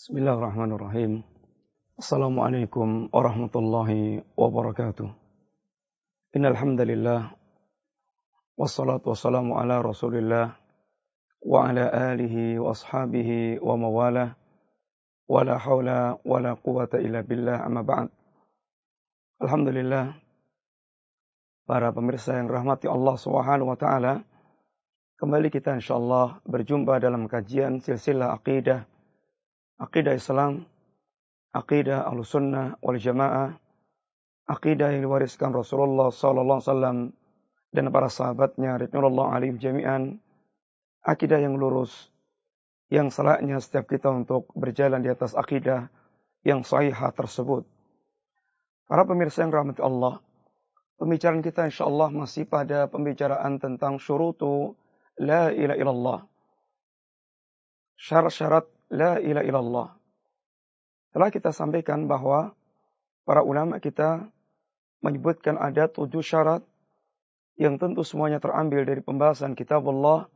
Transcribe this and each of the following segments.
Bismillahirrahmanirrahim. Assalamualaikum warahmatullahi wabarakatuh. Innal wassalatu wassalamu ala Rasulillah wa ala alihi wa ashabihi wa mawala wa la haula wa la quwata illa billah amma ba'd. Alhamdulillah para pemirsa yang rahmati Allah Subhanahu wa taala, kembali kita insyaallah berjumpa dalam kajian silsilah akidah Islam, akidah Ahlussunnah wal Jamaah, akidah yang diwariskan Rasulullah sallallahu alaihi wasallam dan para sahabatnya radhiyallahu alaihim jami'an, akidah yang lurus yang salahnya setiap kita untuk berjalan di atas akidah yang sahihah tersebut. Para pemirsa yang rahmati Allah, pembicaraan kita insyaallah masih pada pembicaraan tentang syurutu la ilaha illallah. Syarat-syarat la ilaha illallah. Telah kita sampaikan bahwa para ulama kita menyebutkan ada tujuh syarat yang tentu semuanya terambil dari pembahasan kitab Allah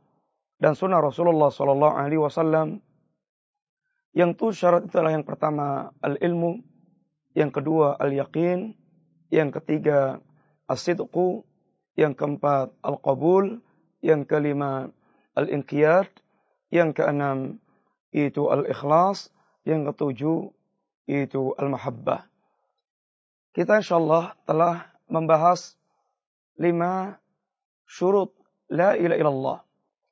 dan sunnah Rasulullah Sallallahu Alaihi Wasallam. Yang tujuh syarat itulah yang pertama al-ilmu, yang kedua al-yaqin, yang ketiga as-sidqu, yang keempat al-qabul, yang kelima al-inqiyad, yang keenam itu al-ikhlas, yang ketujuh itu al-mahabbah. Kita insyaallah telah membahas lima syurut la ilaha illallah.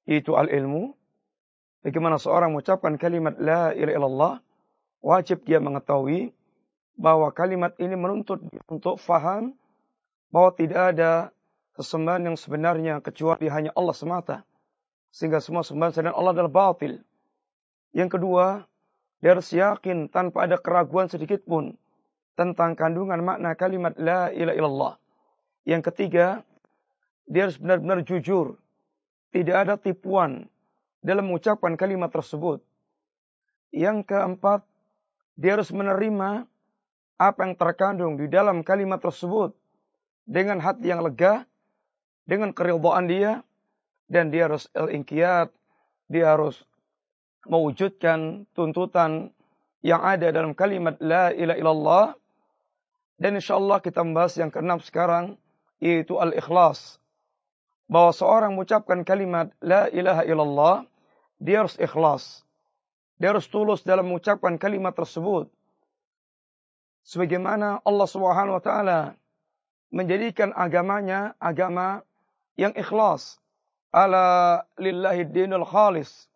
Itu al-ilmu. Bagaimana seorang mengucapkan kalimat la ilaha illallah, wajib dia mengetahui bahwa kalimat ini menuntut untuk faham bahwa tidak ada sesembahan yang sebenarnya kecuali hanya Allah semata. Sehingga semua sembahan selain Allah adalah batil. Yang kedua, dia harus yakin tanpa ada keraguan sedikit pun tentang kandungan makna kalimat la ilaha illallah. Yang ketiga, dia harus benar-benar jujur. Tidak ada tipuan dalam mengucapkan kalimat tersebut. Yang keempat, dia harus menerima apa yang terkandung di dalam kalimat tersebut dengan hati yang lega, dengan keridhaan dia, dan dia harus el-inqiyat, dia harus mewujudkan tuntutan yang ada dalam kalimat la ilaha illallah. Dan insyaallah kita membahas yang keenam sekarang yaitu al-ikhlas. Bahwa seorang mengucapkan kalimat la ilaha illallah dia harus ikhlas. Dia harus tulus dalam mengucapkan kalimat tersebut. Sebagaimana Allah Subhanahu wa taala menjadikan agamanya agama yang ikhlas. Ala lillahi dinul khalis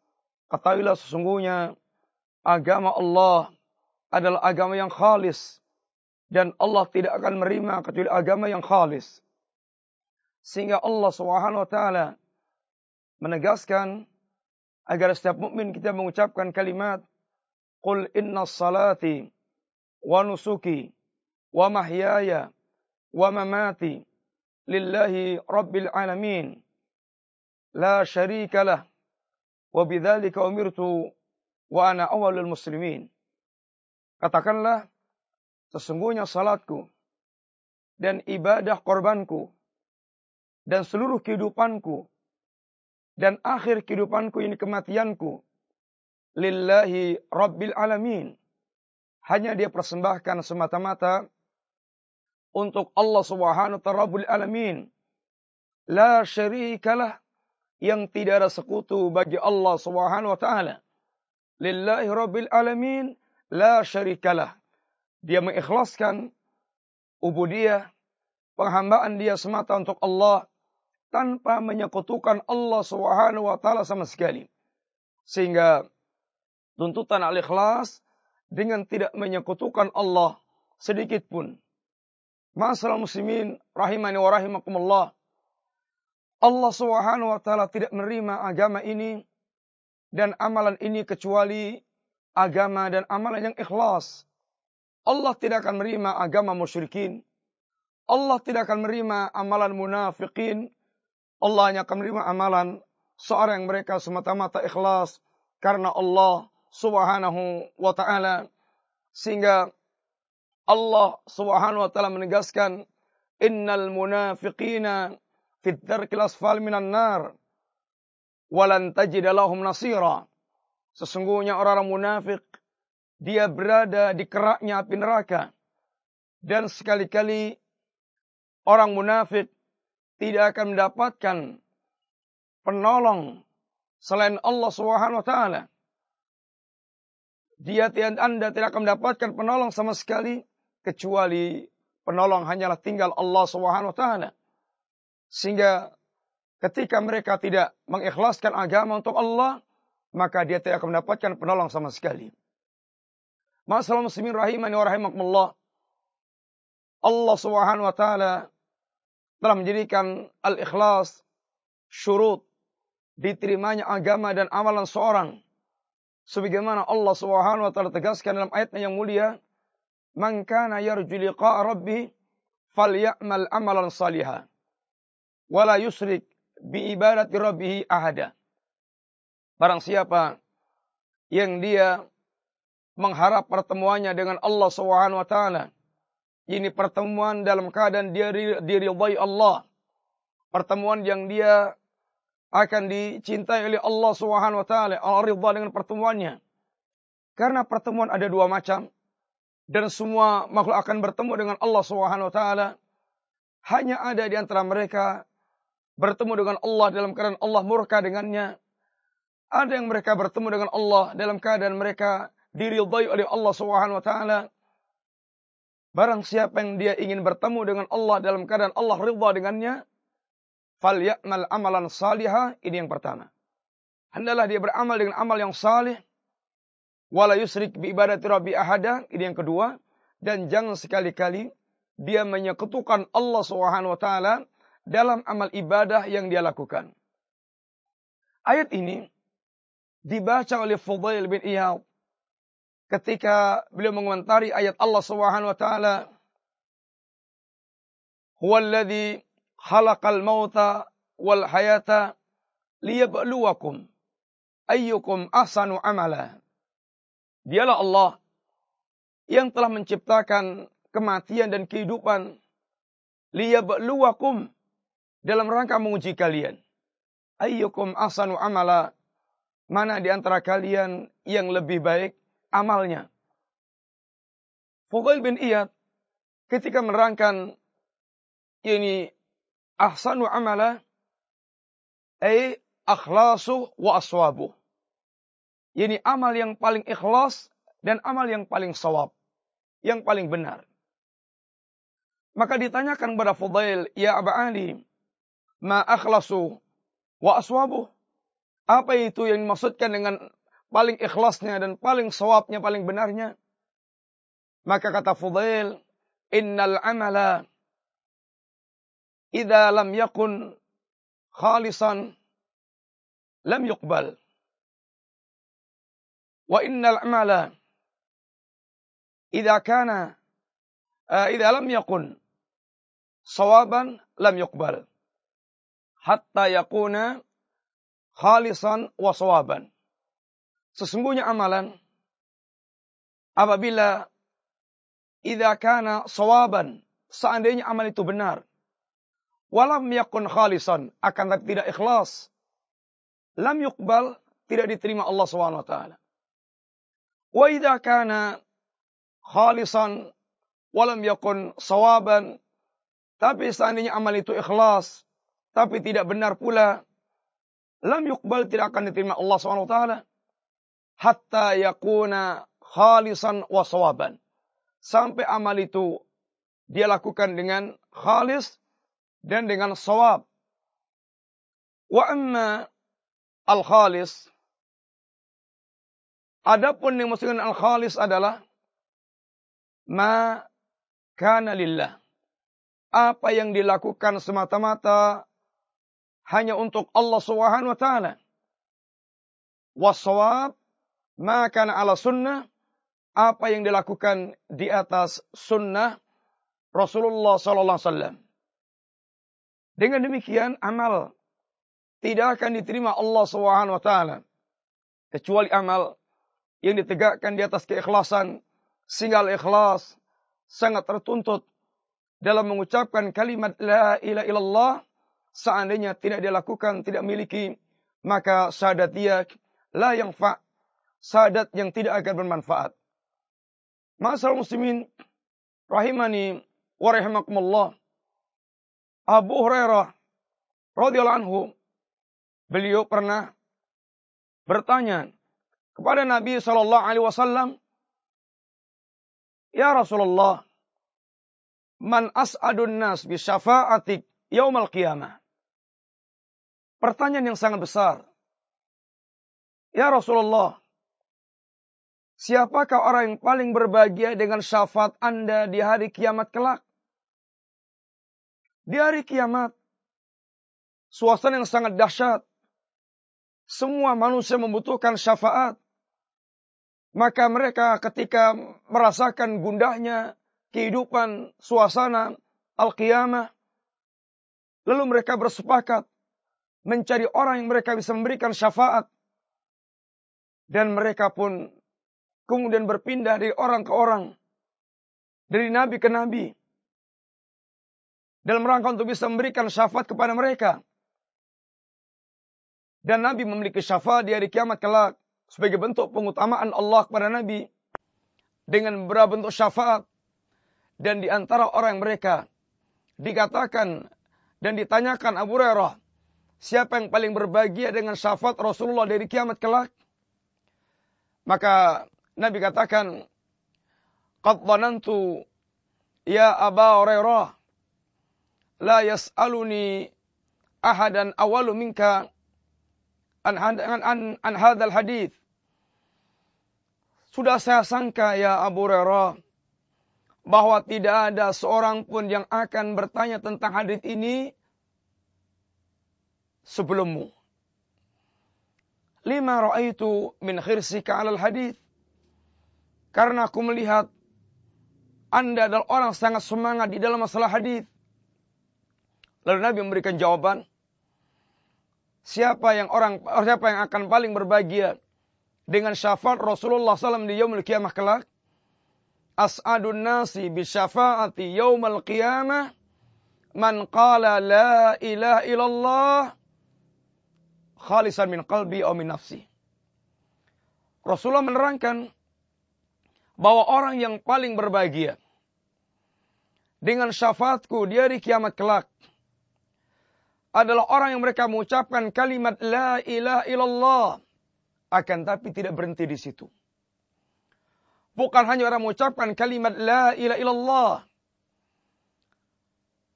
Ketahuilah sesungguhnya agama Allah adalah agama yang khalis dan Allah tidak akan menerima kecuali agama yang khalis. Sehingga Allah Subhanahu wa taala menegaskan agar setiap mukmin kita mengucapkan kalimat Qul inna salati wa nusuki wa mahyaya wa mamati lillahi rabbil alamin la syarika lah Wabidzalika umirtu wa ana awalul muslimin. Katakanlah sesungguhnya salatku dan ibadah korbanku dan seluruh kehidupanku dan akhir kehidupanku ini kematianku lillahi rabbil alamin hanya dia persembahkan semata-mata untuk Allah Subhanahu wa taala alamin la syarikalah yang tidak ada sekutu bagi Allah Subhanahu wa taala. Lillahi rabbil alamin la syarikalah. Dia mengikhlaskan ubudiyah, penghambaan dia semata untuk Allah tanpa menyekutukan Allah Subhanahu wa taala sama sekali. Sehingga tuntutan al-ikhlas dengan tidak menyekutukan Allah sedikit pun. Masalah muslimin rahimani wa rahimakumullah Allah Subhanahu wa taala tidak menerima agama ini dan amalan ini kecuali agama dan amalan yang ikhlas. Allah tidak akan menerima agama musyrikin. Allah tidak akan menerima amalan munafikin. Allah hanya akan menerima amalan seorang yang mereka semata-mata ikhlas karena Allah Subhanahu wa taala sehingga Allah Subhanahu wa taala menegaskan innal munafiqina fit darkil asfal minan nar walan tajid lahum nasira. Sesungguhnya orang-orang munafik dia berada di keraknya api neraka. Dan sekali-kali orang munafik tidak akan mendapatkan penolong selain Allah Subhanahu wa taala. Dia Anda tidak akan mendapatkan penolong sama sekali kecuali penolong hanyalah tinggal Allah Subhanahu wa taala. Sehingga ketika mereka tidak mengikhlaskan agama untuk Allah, maka dia tidak akan mendapatkan penolong sama sekali. Masalah muslimin rahimani wa rahimakumullah. Allah Subhanahu wa taala telah menjadikan al-ikhlas syurut diterimanya agama dan amalan seorang. Sebagaimana Allah Subhanahu wa taala tegaskan dalam ayatnya yang mulia, "Man kana yarju liqa'a rabbih falyamal amalan salihan wa la yusrik bi ibadati rabbih ahada." Barang siapa yang dia mengharap pertemuannya dengan Allah Subhanahu wa taala. Ini pertemuan dalam keadaan dia diridhai Allah. Pertemuan yang dia akan dicintai oleh Allah Subhanahu wa taala. Allah ridha dengan pertemuannya. Karena pertemuan ada dua macam dan semua makhluk akan bertemu dengan Allah Subhanahu wa taala. Hanya ada di antara mereka bertemu dengan Allah dalam keadaan Allah murka dengannya. Ada yang mereka bertemu dengan Allah dalam keadaan mereka diridhai oleh Allah Subhanahu wa taala. Barang siapa yang dia ingin bertemu dengan Allah dalam keadaan Allah ridha dengannya, falyamal amalan salihah, ini yang pertama. Hendaklah dia beramal dengan amal yang salih, wala yusrik bi ibadati rabbi ahada, ini yang kedua, dan jangan sekali-kali dia menyekutukan Allah Subhanahu wa taala dalam amal ibadah yang dia lakukan. Ayat ini dibaca oleh Fudail bin Iyad ketika beliau mengomentari ayat Allah Subhanahu wa taala Huwallazi khalaqal mauta wal hayata liyabluwakum ayyukum ahsanu amala. Dialah Allah yang telah menciptakan kematian dan kehidupan liyabluwakum dalam rangka menguji kalian. Ayyukum ahsanu amala. Mana di antara kalian yang lebih baik amalnya. Fudail bin Iyad ketika menerangkan ini ahsanu amala ay akhlasu wa aswabu. Ini amal yang paling ikhlas dan amal yang paling sawab. Yang paling benar. Maka ditanyakan kepada Fudail, Ya Aba Ali, ma akhlasu wa aswabu. Apa itu yang dimaksudkan dengan paling ikhlasnya dan paling sawabnya, paling benarnya. Maka kata Fudail, innal amala idza lam yakun khalisan lam yuqbal. Wa innal amala idza kana uh, idza lam yakun sawaban lam yuqbal. Hatta yakuna khalisan wa sawaban. Sesungguhnya amalan apabila idza kana sawaban, seandainya amal itu benar, walam yakun khalisan, akan tapi tidak ikhlas, lam yuqbal, tidak diterima Allah Subhanahu wa taala. Wa idza kana khalisan walam yakun sawaban, tapi seandainya amal itu ikhlas, tapi tidak benar pula, lam yuqbal tidak akan diterima Allah Subhanahu wa taala hatta yakuna khalisan wa sawaban. Sampai amal itu dia lakukan dengan khalis dan dengan sawab. Wa amma al-khalis Adapun yang maksudkan al-khalis adalah ma kana lillah. Apa yang dilakukan semata-mata hanya untuk Allah Subhanahu wa taala. Wasawab maka ala sunnah apa yang dilakukan di atas sunnah Rasulullah sallallahu alaihi wasallam. Dengan demikian amal tidak akan diterima Allah Subhanahu wa taala kecuali amal yang ditegakkan di atas keikhlasan sehingga ikhlas sangat tertuntut dalam mengucapkan kalimat la ilaha illallah seandainya tidak dilakukan tidak memiliki maka syahadat dia la yang fa' sadat yang tidak akan bermanfaat. Masal muslimin rahimani wa rahimakumullah. Abu Hurairah radhiyallahu anhu beliau pernah bertanya kepada Nabi sallallahu alaihi wasallam, "Ya Rasulullah, man as'adun nas bi syafa'atik yaumal qiyamah?" Pertanyaan yang sangat besar. Ya Rasulullah, Siapakah orang yang paling berbahagia dengan syafaat Anda di hari kiamat kelak? Di hari kiamat, suasana yang sangat dahsyat. Semua manusia membutuhkan syafaat. Maka mereka ketika merasakan gundahnya kehidupan suasana al-qiyamah, lalu mereka bersepakat mencari orang yang mereka bisa memberikan syafaat. Dan mereka pun kemudian berpindah dari orang ke orang, dari nabi ke nabi, dalam rangka untuk bisa memberikan syafaat kepada mereka. Dan Nabi memiliki syafaat di hari kiamat kelak sebagai bentuk pengutamaan Allah kepada Nabi dengan beberapa bentuk syafaat. Dan di antara orang mereka dikatakan dan ditanyakan Abu Hurairah, siapa yang paling berbahagia dengan syafaat Rasulullah dari kiamat kelak? Maka Nabi katakan, Qad dhanantu ya Aba Hurairah la yas'aluni ahadan awalu minka an, an, an, hadith. Sudah saya sangka ya Abu Hurairah bahwa tidak ada seorang pun yang akan bertanya tentang hadith ini sebelummu. Lima ra'aitu min khirsika alal hadith. Karena aku melihat Anda adalah orang sangat semangat di dalam masalah hadis. Lalu Nabi memberikan jawaban, siapa yang orang siapa yang akan paling berbahagia dengan syafaat Rasulullah SAW di yaumul kiamah kelak? As'adun nasi bi syafaati yaumul qiyamah man qala la ilaha illallah khalisan min qalbi aw min nafsi. Rasulullah menerangkan bahwa orang yang paling berbahagia dengan syafaatku di hari kiamat kelak adalah orang yang mereka mengucapkan kalimat la ilaha illallah akan tapi tidak berhenti di situ. Bukan hanya orang mengucapkan kalimat la ilaha illallah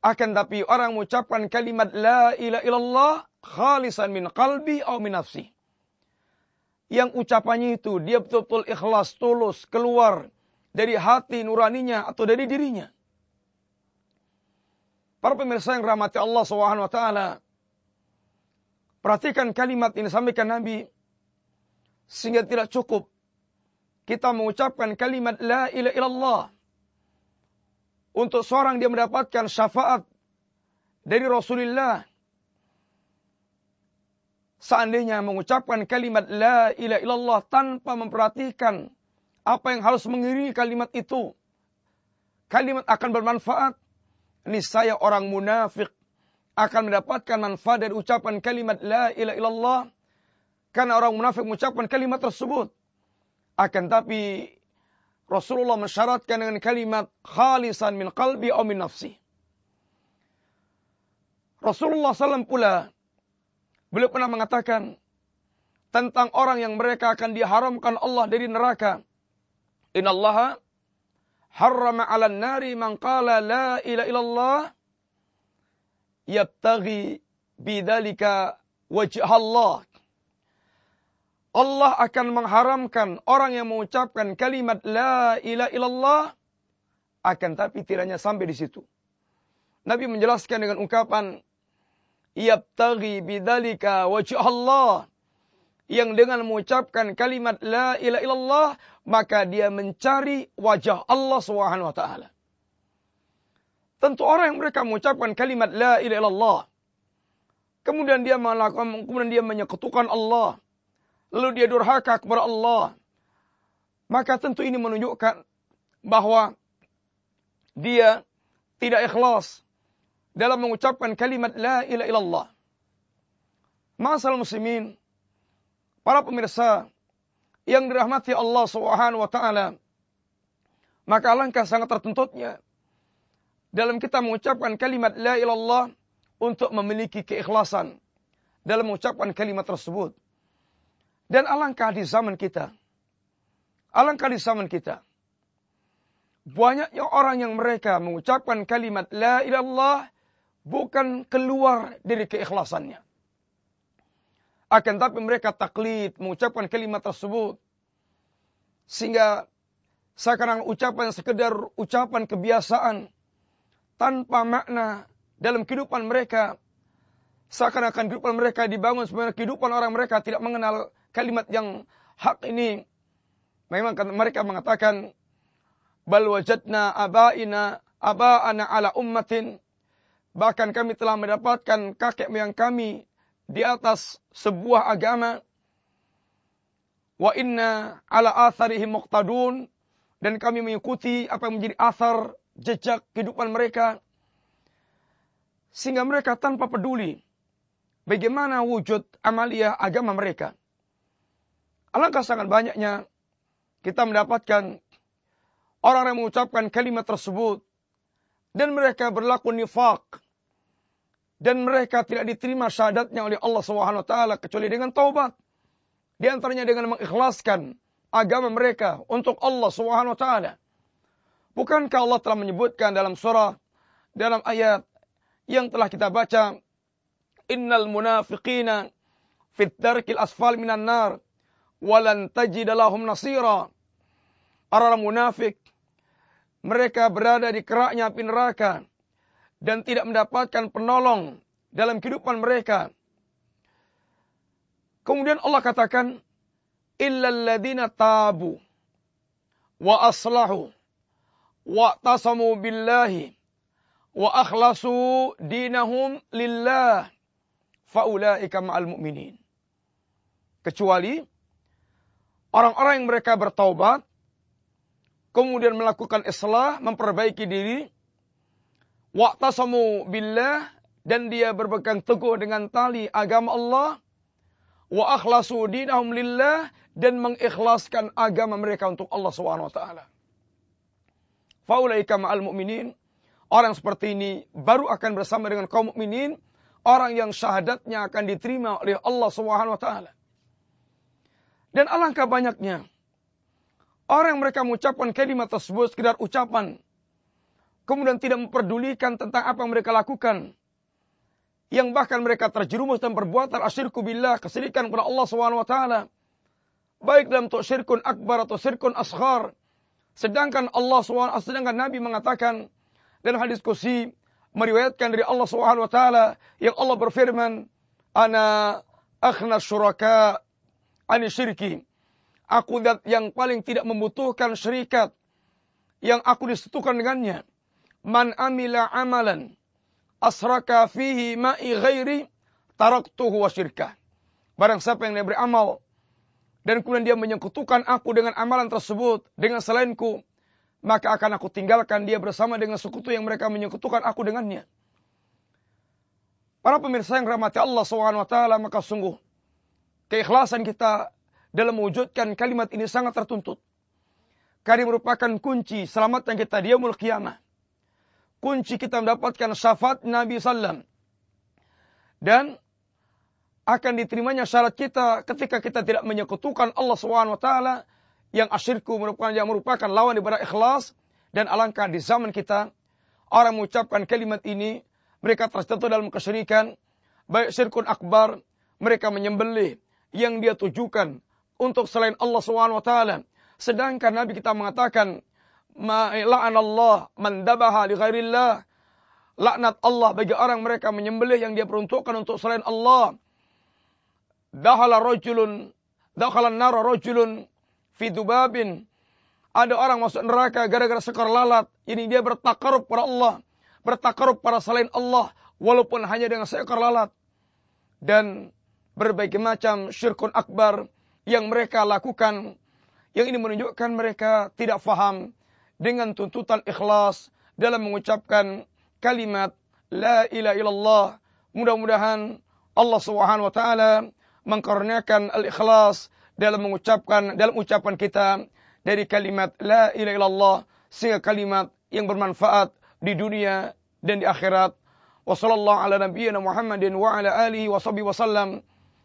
akan tapi orang mengucapkan kalimat la ilaha illallah khalisan min qalbi atau min nafsi yang ucapannya itu dia betul-betul ikhlas, tulus, keluar dari hati nuraninya atau dari dirinya. Para pemirsa yang rahmati Allah Subhanahu wa taala, perhatikan kalimat ini sampaikan Nabi sehingga tidak cukup kita mengucapkan kalimat la ilaha illallah untuk seorang dia mendapatkan syafaat dari Rasulullah seandainya mengucapkan kalimat la ilaha illallah tanpa memperhatikan apa yang harus mengiringi kalimat itu, kalimat akan bermanfaat. Niscaya orang munafik akan mendapatkan manfaat dari ucapan kalimat la ilaha illallah karena orang munafik mengucapkan kalimat tersebut. Akan tapi Rasulullah mensyaratkan dengan kalimat khalisan min qalbi atau min nafsi. Rasulullah SAW pula Beliau pernah mengatakan tentang orang yang mereka akan diharamkan Allah dari neraka. Innallaha harrama 'alan nari man qala la ilaha illallah yabtaghi bidzalika wajh Allah. Akan mengharamkan orang yang mengucapkan kalimat la ilaha illallah akan tapi tiranya sampai di situ. Nabi menjelaskan dengan ungkapan yabtaghi bidzalika wajh Allah yang dengan mengucapkan kalimat la ilaha illallah maka dia mencari wajah Allah Subhanahu. Tentu orang yang mereka mengucapkan kalimat la ilaha illallah kemudian dia melakukan kemudian dia menyekutukan Allah lalu dia durhaka kepada Allah maka tentu ini menunjukkan bahwa dia tidak ikhlas dalam mengucapkan kalimat la ilaha illallah. Masal muslimin, para pemirsa yang dirahmati Allah Subhanahu wa taala. Maka alangkah sangat tertuntutnya dalam kita mengucapkan kalimat la ilallah untuk memiliki keikhlasan dalam mengucapkan kalimat tersebut. Dan alangkah di zaman kita. Alangkah di zaman kita. Banyaknya orang yang mereka mengucapkan kalimat la ilallah bukan keluar dari keikhlasannya. Akan tapi mereka taklid mengucapkan kalimat tersebut. Sehingga sekarang ucapan sekedar ucapan kebiasaan tanpa makna dalam kehidupan mereka. Seakan-akan kehidupan mereka dibangun sebenarnya kehidupan orang mereka tidak mengenal kalimat yang hak ini. Memang mereka mengatakan bal wajadna abaina aba'ana ala ummatin bahkan kami telah mendapatkan kakek moyang kami di atas sebuah agama. Wa inna ala atharihim muqtadun. Dan kami mengikuti apa yang menjadi asar jejak kehidupan mereka. Sehingga mereka tanpa peduli bagaimana wujud amalia agama mereka. Alangkah sangat banyaknya kita mendapatkan orang yang mengucapkan kalimat tersebut dan mereka berlaku nifak dan mereka tidak diterima syahadatnya oleh Allah Subhanahu wa taala kecuali dengan taubat. Di antaranya dengan mengikhlaskan agama mereka untuk Allah Subhanahu wa taala. Bukankah Allah telah menyebutkan dalam surah dalam ayat yang telah kita baca innal munafiqina fit darkil asfal minan nar walan tajid lahum nasira. Orang munafik mereka berada di keraknya api neraka dan tidak mendapatkan penolong dalam kehidupan mereka. Kemudian Allah katakan, illal ladina tabu wa aslahu wa tasamu billahi wa akhlasu dinahum lillah faulaika ma'al mu'minin. Kecuali orang-orang yang mereka bertaubat, kemudian melakukan islah, memperbaiki diri, wa'tasamu billah dan dia berpegang teguh dengan tali agama Allah wa akhlasu dinahum lillah dan mengikhlaskan agama mereka untuk Allah Subhanahu wa taala. Faulaika ma'al mu'minin orang seperti ini baru akan bersama dengan kaum mukminin orang yang syahadatnya akan diterima oleh Allah Subhanahu wa taala. Dan alangkah banyaknya orang yang mereka mengucapkan kalimat tersebut sekedar ucapan kemudian tidak memperdulikan tentang apa yang mereka lakukan. Yang bahkan mereka terjerumus dalam perbuatan asyirku billah, kesirikan kepada Allah SWT. Baik dalam untuk syirkun akbar atau syirkun asghar. Sedangkan Allah SWT, sedangkan Nabi mengatakan dalam hadis kursi meriwayatkan dari Allah SWT yang Allah berfirman, Ana akhna syuraka ani syirki. Aku dat yang paling tidak membutuhkan syirikat yang aku disatukan dengannya man amila amalan asraka fihi ma'i ghairi taraktuhu wa syirkah. Barang siapa yang dia beramal dan kemudian dia menyekutukan aku dengan amalan tersebut dengan selainku, maka akan aku tinggalkan dia bersama dengan sekutu yang mereka menyekutukan aku dengannya. Para pemirsa yang rahmati Allah SWT, maka sungguh keikhlasan kita dalam mewujudkan kalimat ini sangat tertuntut. Karena merupakan kunci selamatnya kita dia yaumul kiamah kunci kita mendapatkan syafaat Nabi Sallam. Dan akan diterimanya syarat kita ketika kita tidak menyekutukan Allah SWT yang asyirku merupakan yang merupakan lawan daripada ikhlas dan alangkah di zaman kita orang mengucapkan kalimat ini mereka terjatuh dalam kesyirikan baik syirkun akbar mereka menyembelih yang dia tujukan untuk selain Allah SWT sedangkan Nabi kita mengatakan Allah man dabaha li ghairillah. Laknat Allah bagi orang mereka menyembelih yang dia peruntukkan untuk selain Allah. Dahala rajulun dakhala nara rajulun fi dubabin. Ada orang masuk neraka gara-gara sekor lalat. Ini dia bertakarub pada Allah. Bertakarub pada selain Allah. Walaupun hanya dengan seekor lalat. Dan berbagai macam syirkun akbar yang mereka lakukan. Yang ini menunjukkan mereka tidak faham dengan tuntutan ikhlas dalam mengucapkan kalimat la ilaha illallah. Mudah-mudahan Allah Subhanahu wa taala mengkaruniakan al-ikhlas dalam mengucapkan dalam ucapan kita dari kalimat la ilaha illallah sehingga kalimat yang bermanfaat di dunia dan di akhirat. Wassallallahu ala nabiyyina Muhammadin wa ala alihi wa sahbihi wasallam.